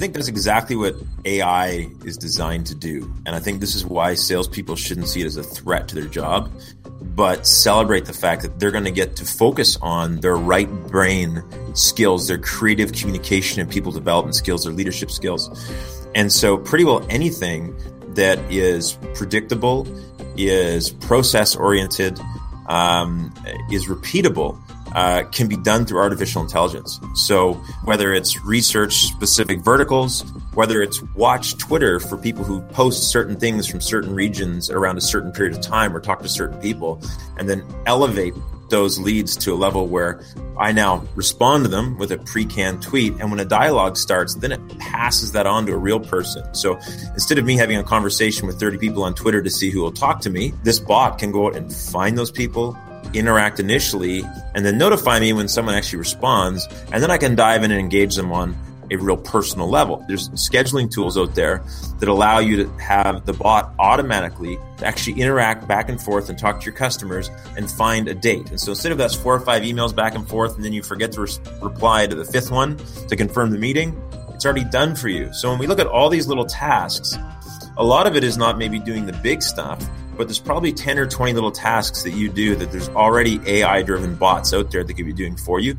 think that's exactly what AI is designed to do. And I think this is why salespeople shouldn't see it as a threat to their job, but celebrate the fact that they're going to get to focus on their right brain skills, their creative communication and people development skills, their leadership skills. And so, pretty well anything that is predictable, is process oriented, um, is repeatable uh, can be done through artificial intelligence. So whether it's research specific verticals, whether it's watch Twitter for people who post certain things from certain regions around a certain period of time or talk to certain people, and then elevate those leads to a level where I now respond to them with a pre-canned tweet. And when a dialogue starts, then it passes that on to a real person. So instead of me having a conversation with 30 people on Twitter to see who will talk to me, this bot can go out and find those people, interact initially and then notify me when someone actually responds. And then I can dive in and engage them on a real personal level. There's scheduling tools out there that allow you to have the bot automatically actually interact back and forth and talk to your customers and find a date. And so instead of that's four or five emails back and forth and then you forget to re- reply to the fifth one to confirm the meeting, it's already done for you. So when we look at all these little tasks, a lot of it is not maybe doing the big stuff, but there's probably 10 or 20 little tasks that you do that there's already AI driven bots out there that could be doing for you.